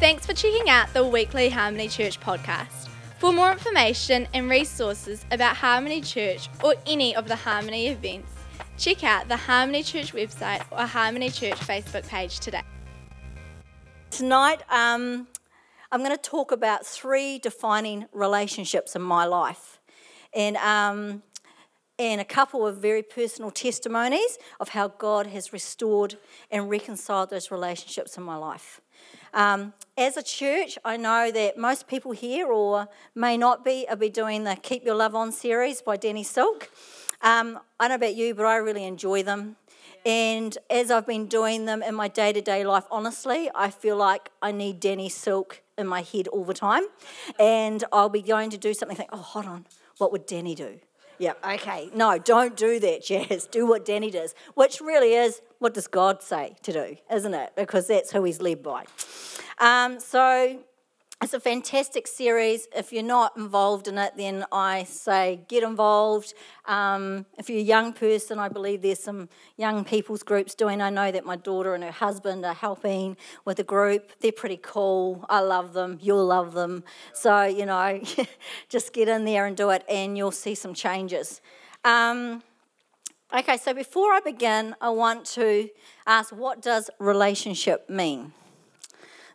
Thanks for checking out the weekly Harmony Church podcast. For more information and resources about Harmony Church or any of the Harmony events, check out the Harmony Church website or Harmony Church Facebook page today. Tonight, um, I'm going to talk about three defining relationships in my life. And, um, and a couple of very personal testimonies of how God has restored and reconciled those relationships in my life. Um, as a church, I know that most people here, or may not be, will be doing the Keep Your Love On series by Danny Silk. Um, I don't know about you, but I really enjoy them. And as I've been doing them in my day to day life, honestly, I feel like I need Danny Silk in my head all the time. And I'll be going to do something, think, oh, hold on, what would Danny do? Yeah, okay. No, don't do that, Jazz. Do what Danny does, which really is what does God say to do, isn't it? Because that's who he's led by. Um, so it's a fantastic series. If you're not involved in it, then I say get involved. Um, if you're a young person, I believe there's some young people's groups doing. I know that my daughter and her husband are helping with a group. They're pretty cool. I love them. You'll love them. So, you know, just get in there and do it, and you'll see some changes. Um, okay, so before I begin, I want to ask what does relationship mean?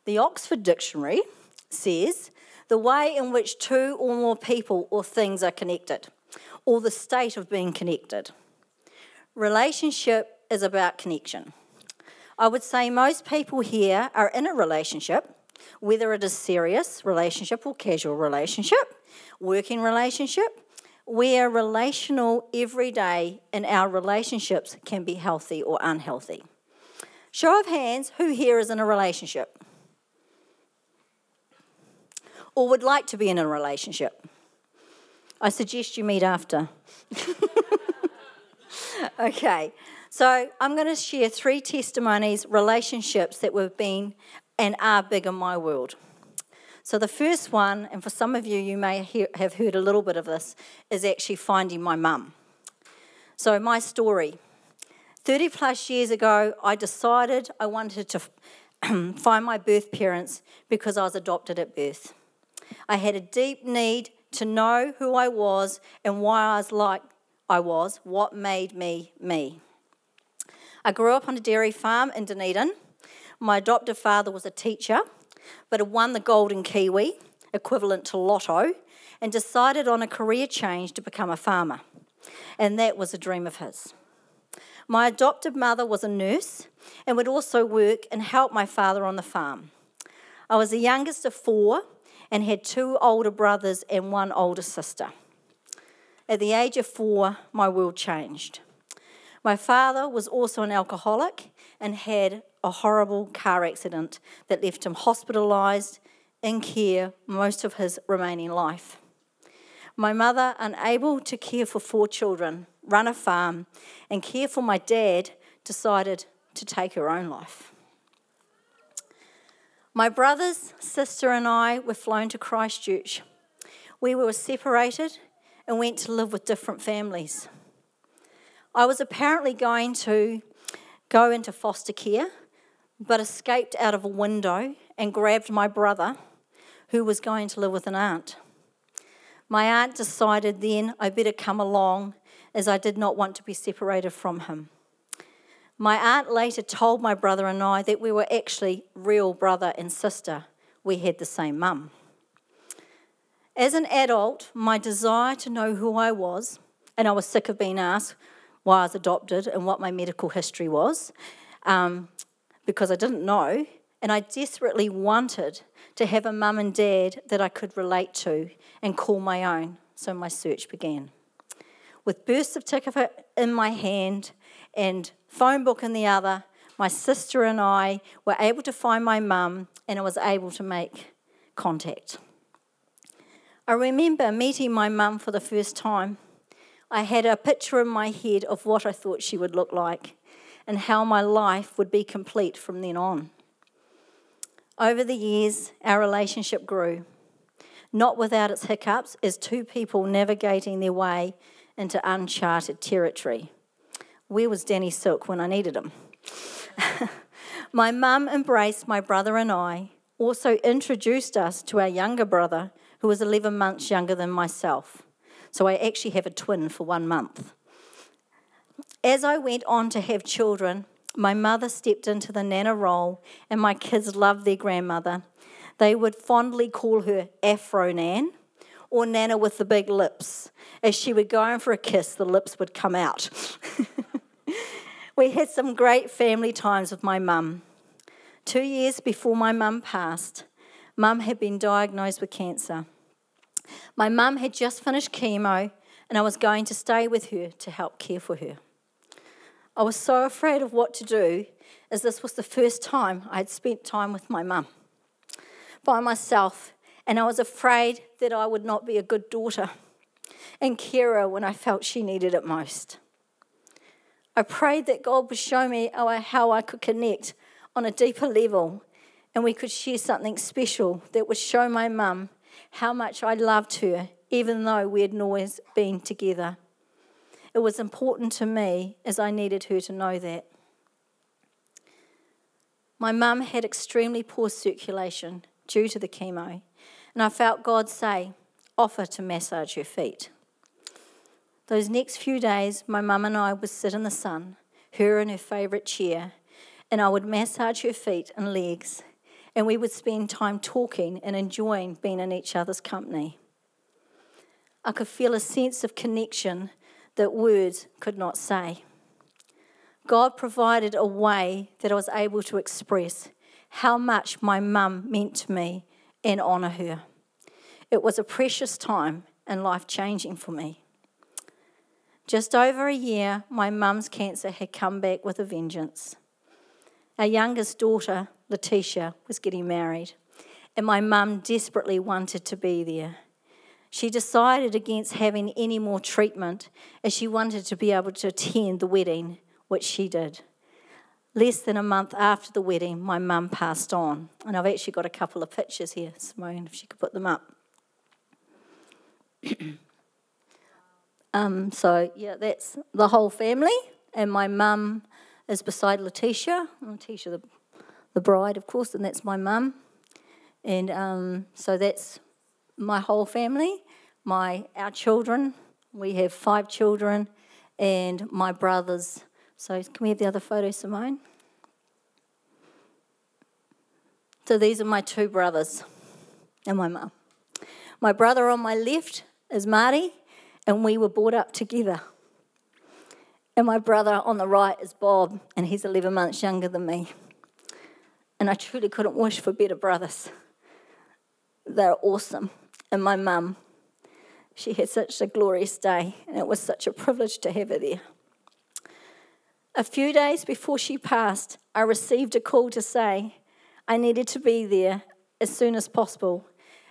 The Oxford Dictionary says the way in which two or more people or things are connected, or the state of being connected. Relationship is about connection. I would say most people here are in a relationship, whether it is serious relationship or casual relationship, working relationship. We are relational every day, and our relationships can be healthy or unhealthy. Show of hands, who here is in a relationship? Or would like to be in a relationship. I suggest you meet after. okay, so I'm going to share three testimonies, relationships that have been and are big in my world. So, the first one, and for some of you, you may have heard a little bit of this, is actually finding my mum. So, my story 30 plus years ago, I decided I wanted to find my birth parents because I was adopted at birth. I had a deep need to know who I was and why I was like I was, what made me me. I grew up on a dairy farm in Dunedin. My adoptive father was a teacher, but had won the Golden Kiwi, equivalent to Lotto, and decided on a career change to become a farmer. And that was a dream of his. My adoptive mother was a nurse and would also work and help my father on the farm. I was the youngest of four and had two older brothers and one older sister. At the age of four, my world changed. My father was also an alcoholic and had a horrible car accident that left him hospitalised in care most of his remaining life. My mother, unable to care for four children, run a farm, and care for my dad, decided to take her own life. My brothers, sister, and I were flown to Christchurch. We were separated and went to live with different families. I was apparently going to go into foster care, but escaped out of a window and grabbed my brother, who was going to live with an aunt. My aunt decided then I better come along as I did not want to be separated from him. My aunt later told my brother and I that we were actually real brother and sister. We had the same mum. As an adult, my desire to know who I was, and I was sick of being asked why I was adopted and what my medical history was, um, because I didn't know, and I desperately wanted to have a mum and dad that I could relate to and call my own. So my search began. With birth certificate in my hand and phone book in the other. My sister and I were able to find my mum, and I was able to make contact. I remember meeting my mum for the first time. I had a picture in my head of what I thought she would look like and how my life would be complete from then on. Over the years, our relationship grew, not without its hiccups, as two people navigating their way into uncharted territory. Where was Danny Silk when I needed him? my mum embraced my brother and I also introduced us to our younger brother, who was 11 months younger than myself. So I actually have a twin for one month. As I went on to have children, my mother stepped into the nana role, and my kids loved their grandmother. They would fondly call her Afro Nan or Nana with the big lips. As she would go in for a kiss, the lips would come out. we had some great family times with my mum. Two years before my mum passed, mum had been diagnosed with cancer. My mum had just finished chemo, and I was going to stay with her to help care for her. I was so afraid of what to do, as this was the first time I had spent time with my mum by myself, and I was afraid that I would not be a good daughter and carer when I felt she needed it most. I prayed that God would show me how I could connect on a deeper level and we could share something special that would show my mum how much I loved her, even though we had always been together. It was important to me as I needed her to know that. My mum had extremely poor circulation due to the chemo, and I felt God say, Offer to massage her feet. Those next few days, my mum and I would sit in the sun, her in her favourite chair, and I would massage her feet and legs, and we would spend time talking and enjoying being in each other's company. I could feel a sense of connection that words could not say. God provided a way that I was able to express how much my mum meant to me and honour her. It was a precious time and life changing for me. Just over a year, my mum's cancer had come back with a vengeance. Our youngest daughter, Letitia, was getting married, and my mum desperately wanted to be there. She decided against having any more treatment as she wanted to be able to attend the wedding, which she did. Less than a month after the wedding, my mum passed on. And I've actually got a couple of pictures here, Simone, if she could put them up. um, so, yeah, that's the whole family. And my mum is beside Letitia. Letitia, the, the bride, of course, and that's my mum. And um, so that's my whole family my our children. We have five children, and my brothers. So can we have the other photo, Simone? So these are my two brothers and my mum. My brother on my left is Marty, and we were brought up together. And my brother on the right is Bob, and he's 11 months younger than me. And I truly couldn't wish for better brothers. They're awesome. And my mum, she had such a glorious day, and it was such a privilege to have her there. A few days before she passed, I received a call to say I needed to be there as soon as possible,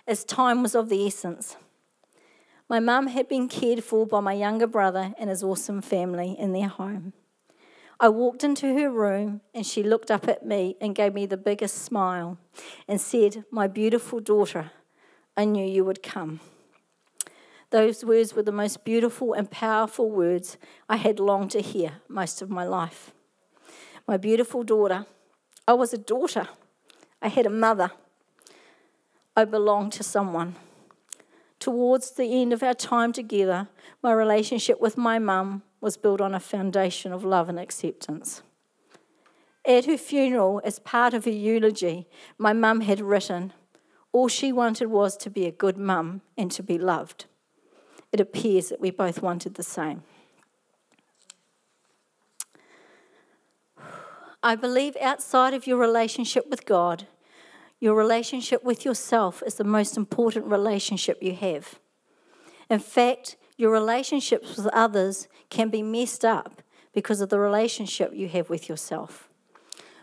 as time was of the essence. My mum had been cared for by my younger brother and his awesome family in their home. I walked into her room and she looked up at me and gave me the biggest smile and said, My beautiful daughter, I knew you would come. Those words were the most beautiful and powerful words I had longed to hear most of my life. My beautiful daughter, I was a daughter, I had a mother, I belonged to someone. Towards the end of our time together, my relationship with my mum was built on a foundation of love and acceptance. At her funeral, as part of her eulogy, my mum had written, All she wanted was to be a good mum and to be loved it appears that we both wanted the same. I believe outside of your relationship with God, your relationship with yourself is the most important relationship you have. In fact, your relationships with others can be messed up because of the relationship you have with yourself.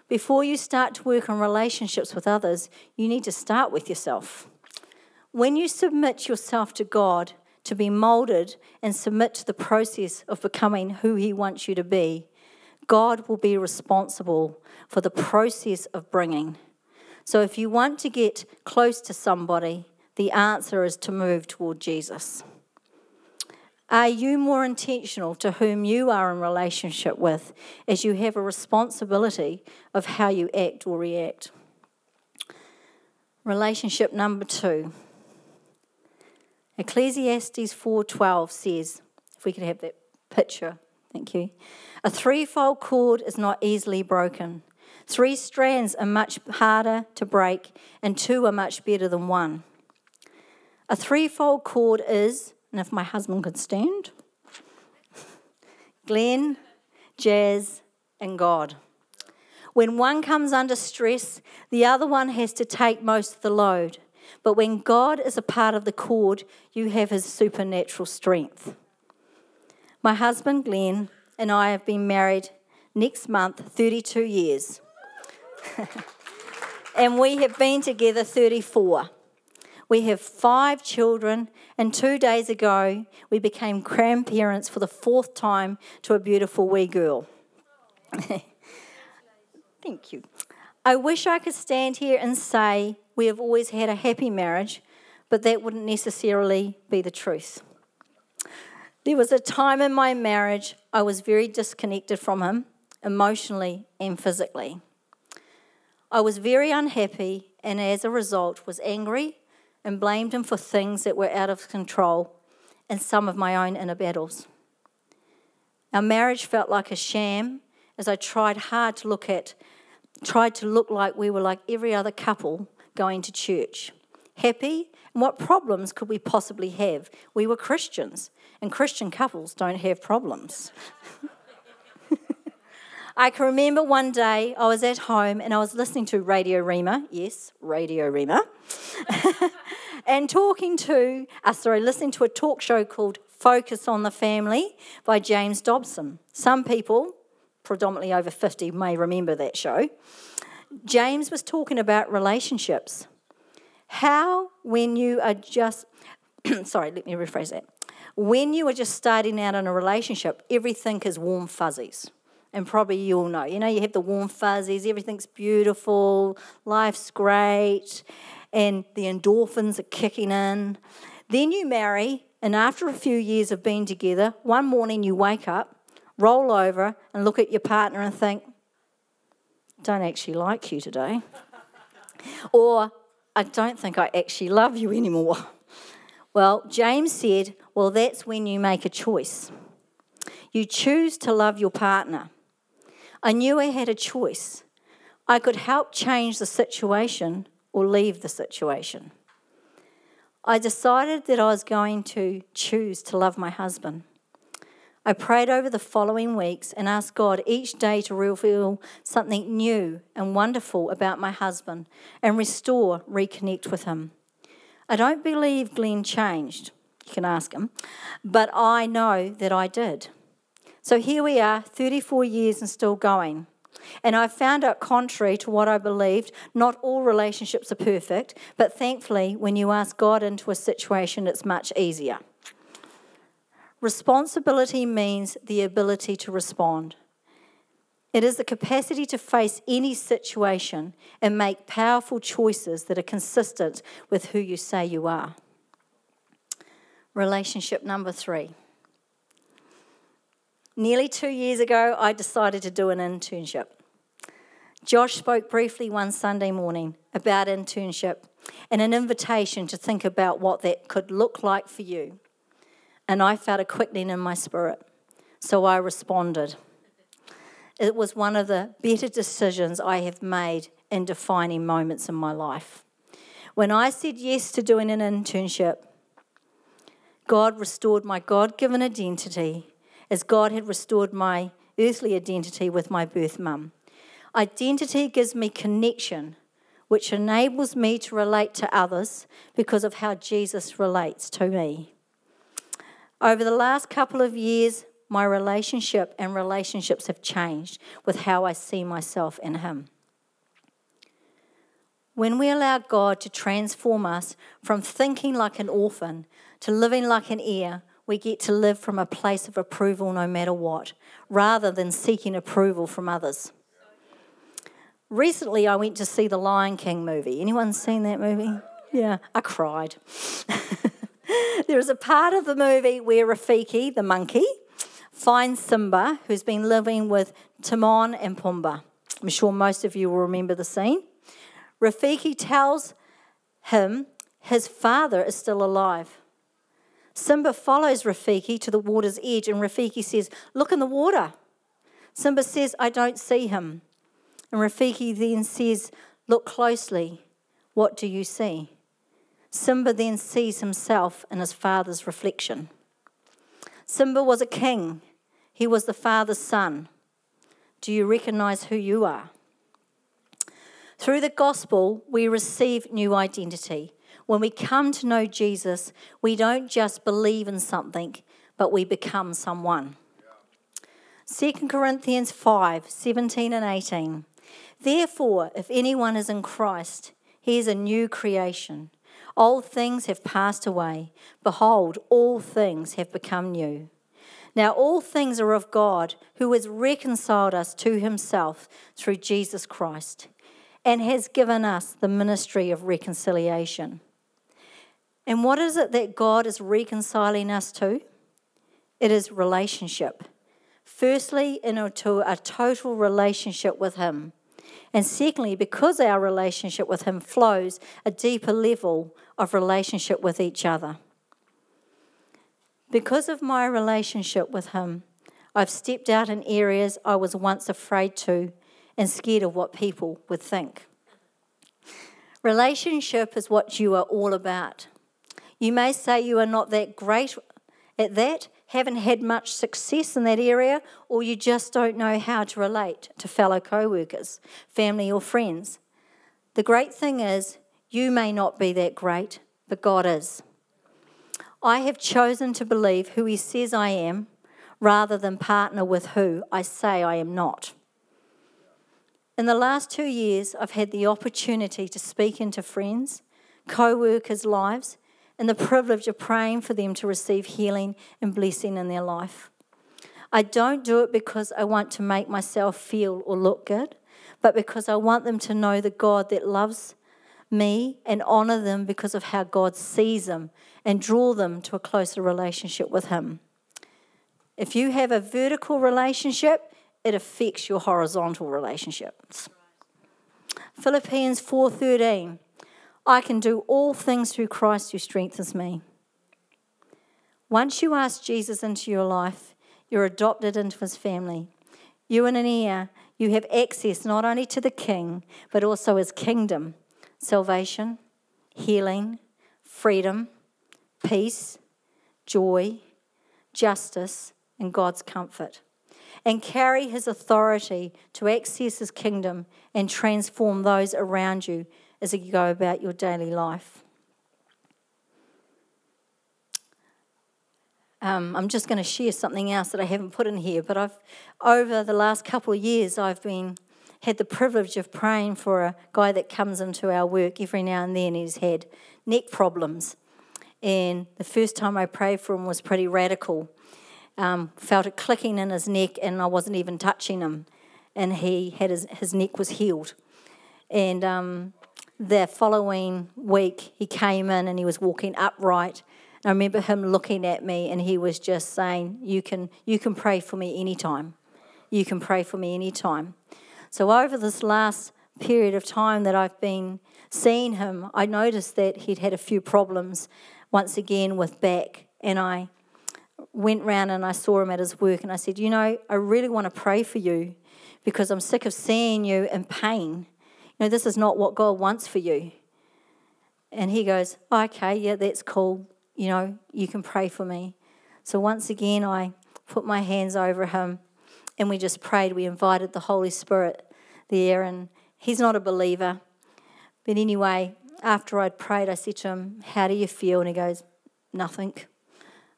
Before you start to work on relationships with others, you need to start with yourself. When you submit yourself to God, to be molded and submit to the process of becoming who He wants you to be, God will be responsible for the process of bringing. So if you want to get close to somebody, the answer is to move toward Jesus. Are you more intentional to whom you are in relationship with as you have a responsibility of how you act or react? Relationship number two. Ecclesiastes 4:12 says, if we could have that picture, thank you. A threefold cord is not easily broken. Three strands are much harder to break, and two are much better than one. A threefold cord is, and if my husband could stand, Glenn, Jazz, and God. When one comes under stress, the other one has to take most of the load. But when God is a part of the cord, you have his supernatural strength. My husband, Glenn, and I have been married next month 32 years. and we have been together 34. We have five children, and two days ago, we became grandparents for the fourth time to a beautiful wee girl. Thank you. I wish I could stand here and say we have always had a happy marriage, but that wouldn't necessarily be the truth. There was a time in my marriage I was very disconnected from him, emotionally and physically. I was very unhappy and as a result was angry and blamed him for things that were out of control and some of my own inner battles. Our marriage felt like a sham as I tried hard to look at tried to look like we were like every other couple going to church. Happy? And what problems could we possibly have? We were Christians, and Christian couples don't have problems. I can remember one day I was at home and I was listening to Radio Rhema, yes, Radio Rhema, and talking to, uh, sorry, listening to a talk show called Focus on the Family by James Dobson. Some people predominantly over 50 may remember that show. James was talking about relationships. How, when you are just, sorry, let me rephrase that. When you are just starting out in a relationship, everything is warm fuzzies. And probably you all know. You know, you have the warm fuzzies, everything's beautiful, life's great, and the endorphins are kicking in. Then you marry, and after a few years of being together, one morning you wake up roll over and look at your partner and think, don't actually like you today. or, I don't think I actually love you anymore. Well, James said, well, that's when you make a choice. You choose to love your partner. I knew I had a choice. I could help change the situation or leave the situation. I decided that I was going to choose to love my husband. I prayed over the following weeks and asked God each day to reveal something new and wonderful about my husband and restore, reconnect with him. I don't believe Glenn changed. You can ask him. But I know that I did. So here we are, 34 years and still going. And I found out, contrary to what I believed, not all relationships are perfect, but thankfully, when you ask God into a situation, it's much easier. Responsibility means the ability to respond. It is the capacity to face any situation and make powerful choices that are consistent with who you say you are. Relationship number three. Nearly two years ago, I decided to do an internship. Josh spoke briefly one Sunday morning about internship and an invitation to think about what that could look like for you and I felt a quickening in my spirit. So I responded. It was one of the better decisions I have made in defining moments in my life. When I said yes to doing an internship, God restored my God given identity as God had restored my earthly identity with my birth mum. Identity gives me connection, which enables me to relate to others because of how Jesus relates to me. Over the last couple of years, my relationship and relationships have changed with how I see myself in Him. When we allow God to transform us from thinking like an orphan to living like an heir, we get to live from a place of approval no matter what, rather than seeking approval from others. Recently, I went to see the Lion King movie. Anyone seen that movie? Yeah, I cried. there is a part of the movie where Rafiki, the monkey, finds Simba, who's been living with Timon and Pumbaa. I'm sure most of you will remember the scene. Rafiki tells him, his father is still alive. Simba follows Rafiki to the water's edge, and Rafiki says, Look in the water. Simba says, I don't see him. And Rafiki then says, Look closely. What do you see? Simba then sees himself in his father's reflection. Simba was a king, he was the father's son. Do you recognize who you are? Through the gospel, we receive new identity. When we come to know Jesus, we don't just believe in something, but we become someone. 2 Corinthians 5 17 and 18. Therefore, if anyone is in Christ, he is a new creation. Old things have passed away. Behold, all things have become new. Now, all things are of God, who has reconciled us to himself through Jesus Christ, and has given us the ministry of reconciliation. And what is it that God is reconciling us to? It is relationship. Firstly, into a total relationship with Him. And secondly, because our relationship with Him flows a deeper level of relationship with each other. Because of my relationship with Him, I've stepped out in areas I was once afraid to and scared of what people would think. Relationship is what you are all about. You may say you are not that great at that, haven't had much success in that area, or you just don't know how to relate to fellow co workers, family, or friends. The great thing is, you may not be that great, but God is. I have chosen to believe who He says I am rather than partner with who I say I am not. In the last two years, I've had the opportunity to speak into friends, co workers' lives, and the privilege of praying for them to receive healing and blessing in their life. I don't do it because I want to make myself feel or look good, but because I want them to know the God that loves me and honor them because of how God sees them and draw them to a closer relationship with Him. If you have a vertical relationship, it affects your horizontal relationships. Philippians 4:13 I can do all things through Christ who strengthens me. Once you ask Jesus into your life, you're adopted into his family. You and an heir, you have access not only to the king, but also his kingdom, salvation, healing, freedom, peace, joy, justice, and God's comfort. And carry his authority to access his kingdom and transform those around you as you go about your daily life. Um, I'm just going to share something else that I haven't put in here, but I've over the last couple of years I've been had the privilege of praying for a guy that comes into our work every now and then. He's had neck problems, and the first time I prayed for him was pretty radical. Um, felt it clicking in his neck, and I wasn't even touching him, and he had his, his neck was healed, and um, the following week, he came in and he was walking upright. And I remember him looking at me and he was just saying, You can, you can pray for me anytime. You can pray for me anytime. So, over this last period of time that I've been seeing him, I noticed that he'd had a few problems once again with back. And I went round and I saw him at his work and I said, You know, I really want to pray for you because I'm sick of seeing you in pain no, this is not what God wants for you. And he goes, okay, yeah, that's cool. You know, you can pray for me. So once again, I put my hands over him and we just prayed. We invited the Holy Spirit there, and he's not a believer. But anyway, after I'd prayed, I said to him, How do you feel? And he goes, Nothing.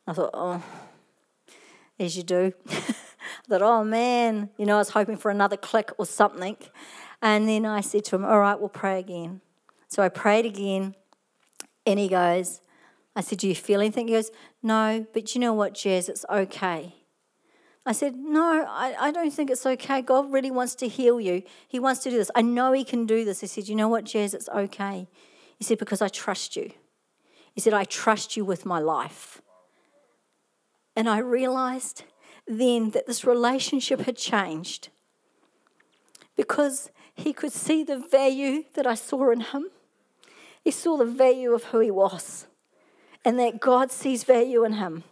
I thought, Oh, as you do. I thought, Oh man, you know, I was hoping for another click or something. And then I said to him, All right, we'll pray again. So I prayed again, and he goes, I said, Do you feel anything? He goes, No, but you know what, Jazz, it's okay. I said, No, I, I don't think it's okay. God really wants to heal you. He wants to do this. I know He can do this. He said, You know what, Jazz, it's okay. He said, Because I trust you. He said, I trust you with my life. And I realized then that this relationship had changed because he could see the value that I saw in him. He saw the value of who he was and that God sees value in him.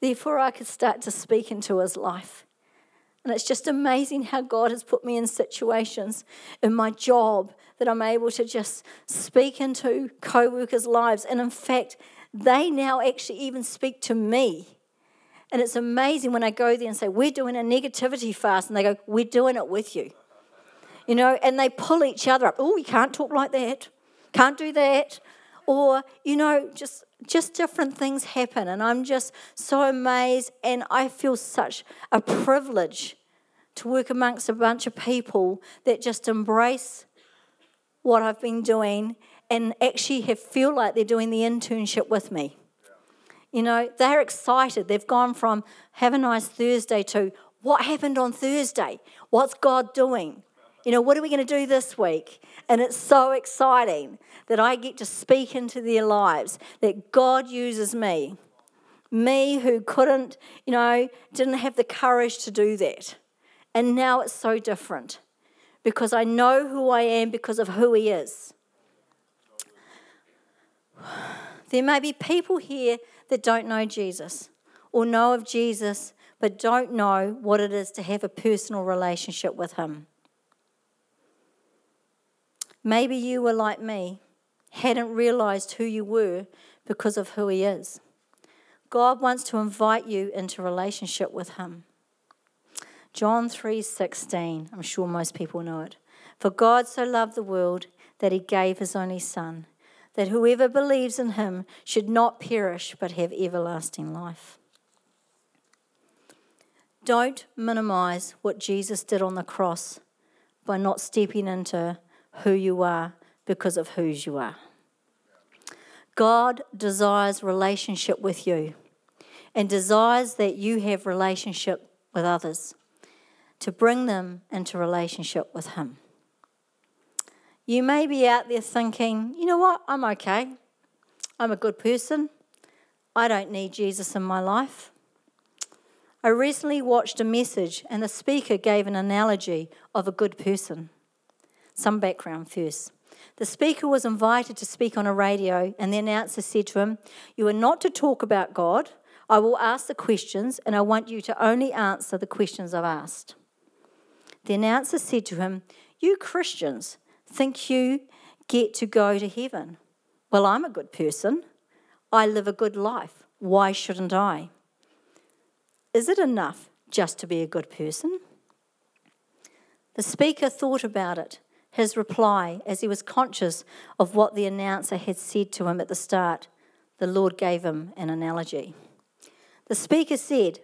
Therefore, I could start to speak into his life. And it's just amazing how God has put me in situations in my job that I'm able to just speak into co workers' lives. And in fact, they now actually even speak to me. And it's amazing when I go there and say, We're doing a negativity fast. And they go, We're doing it with you. You know, and they pull each other up. Oh, you can't talk like that. Can't do that. Or, you know, just just different things happen. And I'm just so amazed. And I feel such a privilege to work amongst a bunch of people that just embrace what I've been doing and actually have feel like they're doing the internship with me. You know, they're excited. They've gone from have a nice Thursday to what happened on Thursday? What's God doing? You know, what are we going to do this week? And it's so exciting that I get to speak into their lives, that God uses me. Me who couldn't, you know, didn't have the courage to do that. And now it's so different because I know who I am because of who He is. There may be people here that don't know Jesus or know of Jesus but don't know what it is to have a personal relationship with Him. Maybe you were like me, hadn't realized who you were because of who He is. God wants to invite you into relationship with Him. John 3:16. I'm sure most people know it. For God so loved the world that he gave his only son, that whoever believes in him should not perish but have everlasting life. Don't minimize what Jesus did on the cross by not stepping into who you are because of whose you are. God desires relationship with you and desires that you have relationship with others to bring them into relationship with Him. You may be out there thinking, you know what, I'm okay. I'm a good person. I don't need Jesus in my life. I recently watched a message, and the speaker gave an analogy of a good person. Some background first. The speaker was invited to speak on a radio, and the announcer said to him, You are not to talk about God. I will ask the questions, and I want you to only answer the questions I've asked. The announcer said to him, You Christians think you get to go to heaven. Well, I'm a good person. I live a good life. Why shouldn't I? Is it enough just to be a good person? The speaker thought about it. His reply, as he was conscious of what the announcer had said to him at the start, the Lord gave him an analogy. The speaker said,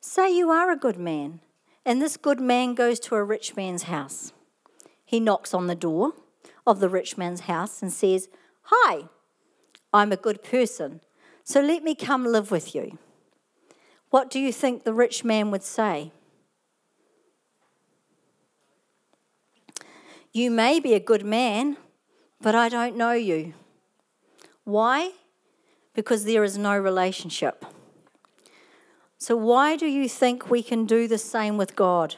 Say you are a good man and this good man goes to a rich man's house. He knocks on the door of the rich man's house and says, Hi, I'm a good person, so let me come live with you. What do you think the rich man would say? You may be a good man, but I don't know you. Why? Because there is no relationship. So, why do you think we can do the same with God?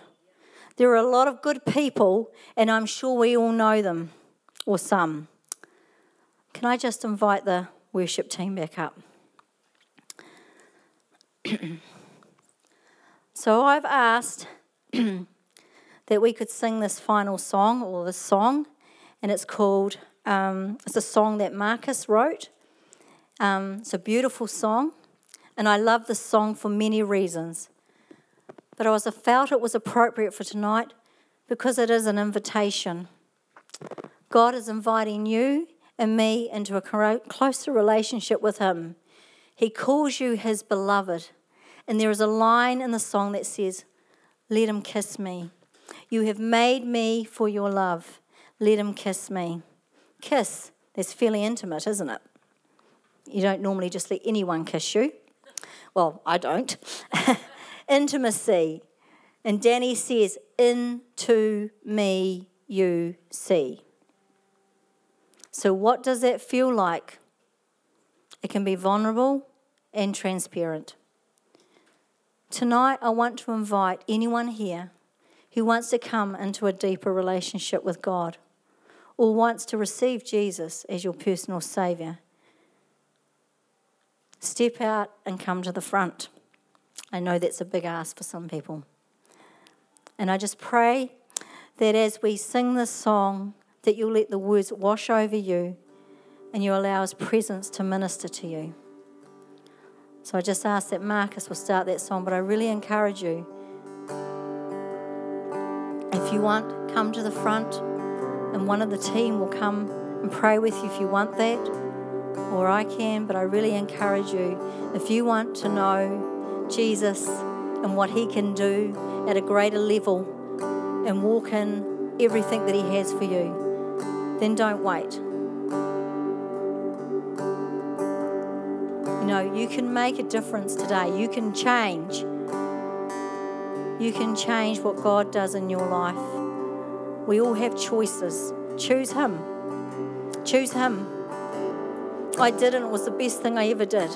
There are a lot of good people, and I'm sure we all know them, or some. Can I just invite the worship team back up? so, I've asked that we could sing this final song, or this song, and it's called, um, it's a song that Marcus wrote. Um, it's a beautiful song and I love this song for many reasons. But I was felt it was appropriate for tonight because it is an invitation. God is inviting you and me into a closer relationship with Him. He calls you His beloved. And there is a line in the song that says, Let Him kiss me. You have made me for your love. Let Him kiss me. Kiss, that's fairly intimate, isn't it? You don't normally just let anyone kiss you. Well, I don't. Intimacy. And Danny says, Into me you see. So, what does that feel like? It can be vulnerable and transparent. Tonight, I want to invite anyone here who wants to come into a deeper relationship with God or wants to receive Jesus as your personal Saviour, step out and come to the front. I know that's a big ask for some people. And I just pray that as we sing this song, that you'll let the words wash over you and you allow his presence to minister to you. So I just ask that Marcus will start that song, but I really encourage you. If you want, come to the front and one of the team will come and pray with you if you want that, or I can, but I really encourage you. If you want to know Jesus and what he can do at a greater level and walk in everything that he has for you, then don't wait. You know, you can make a difference today. You can change. You can change what God does in your life. We all have choices. Choose Him. Choose Him. I did, and it was the best thing I ever did.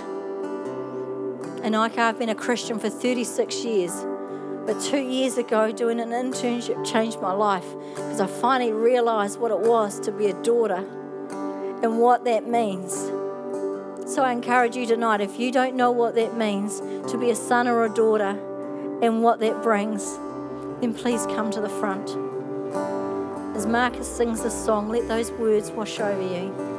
And I've been a Christian for 36 years. But two years ago, doing an internship changed my life because I finally realized what it was to be a daughter and what that means. So I encourage you tonight if you don't know what that means to be a son or a daughter and what that brings, then please come to the front. As Marcus sings this song, let those words wash over you.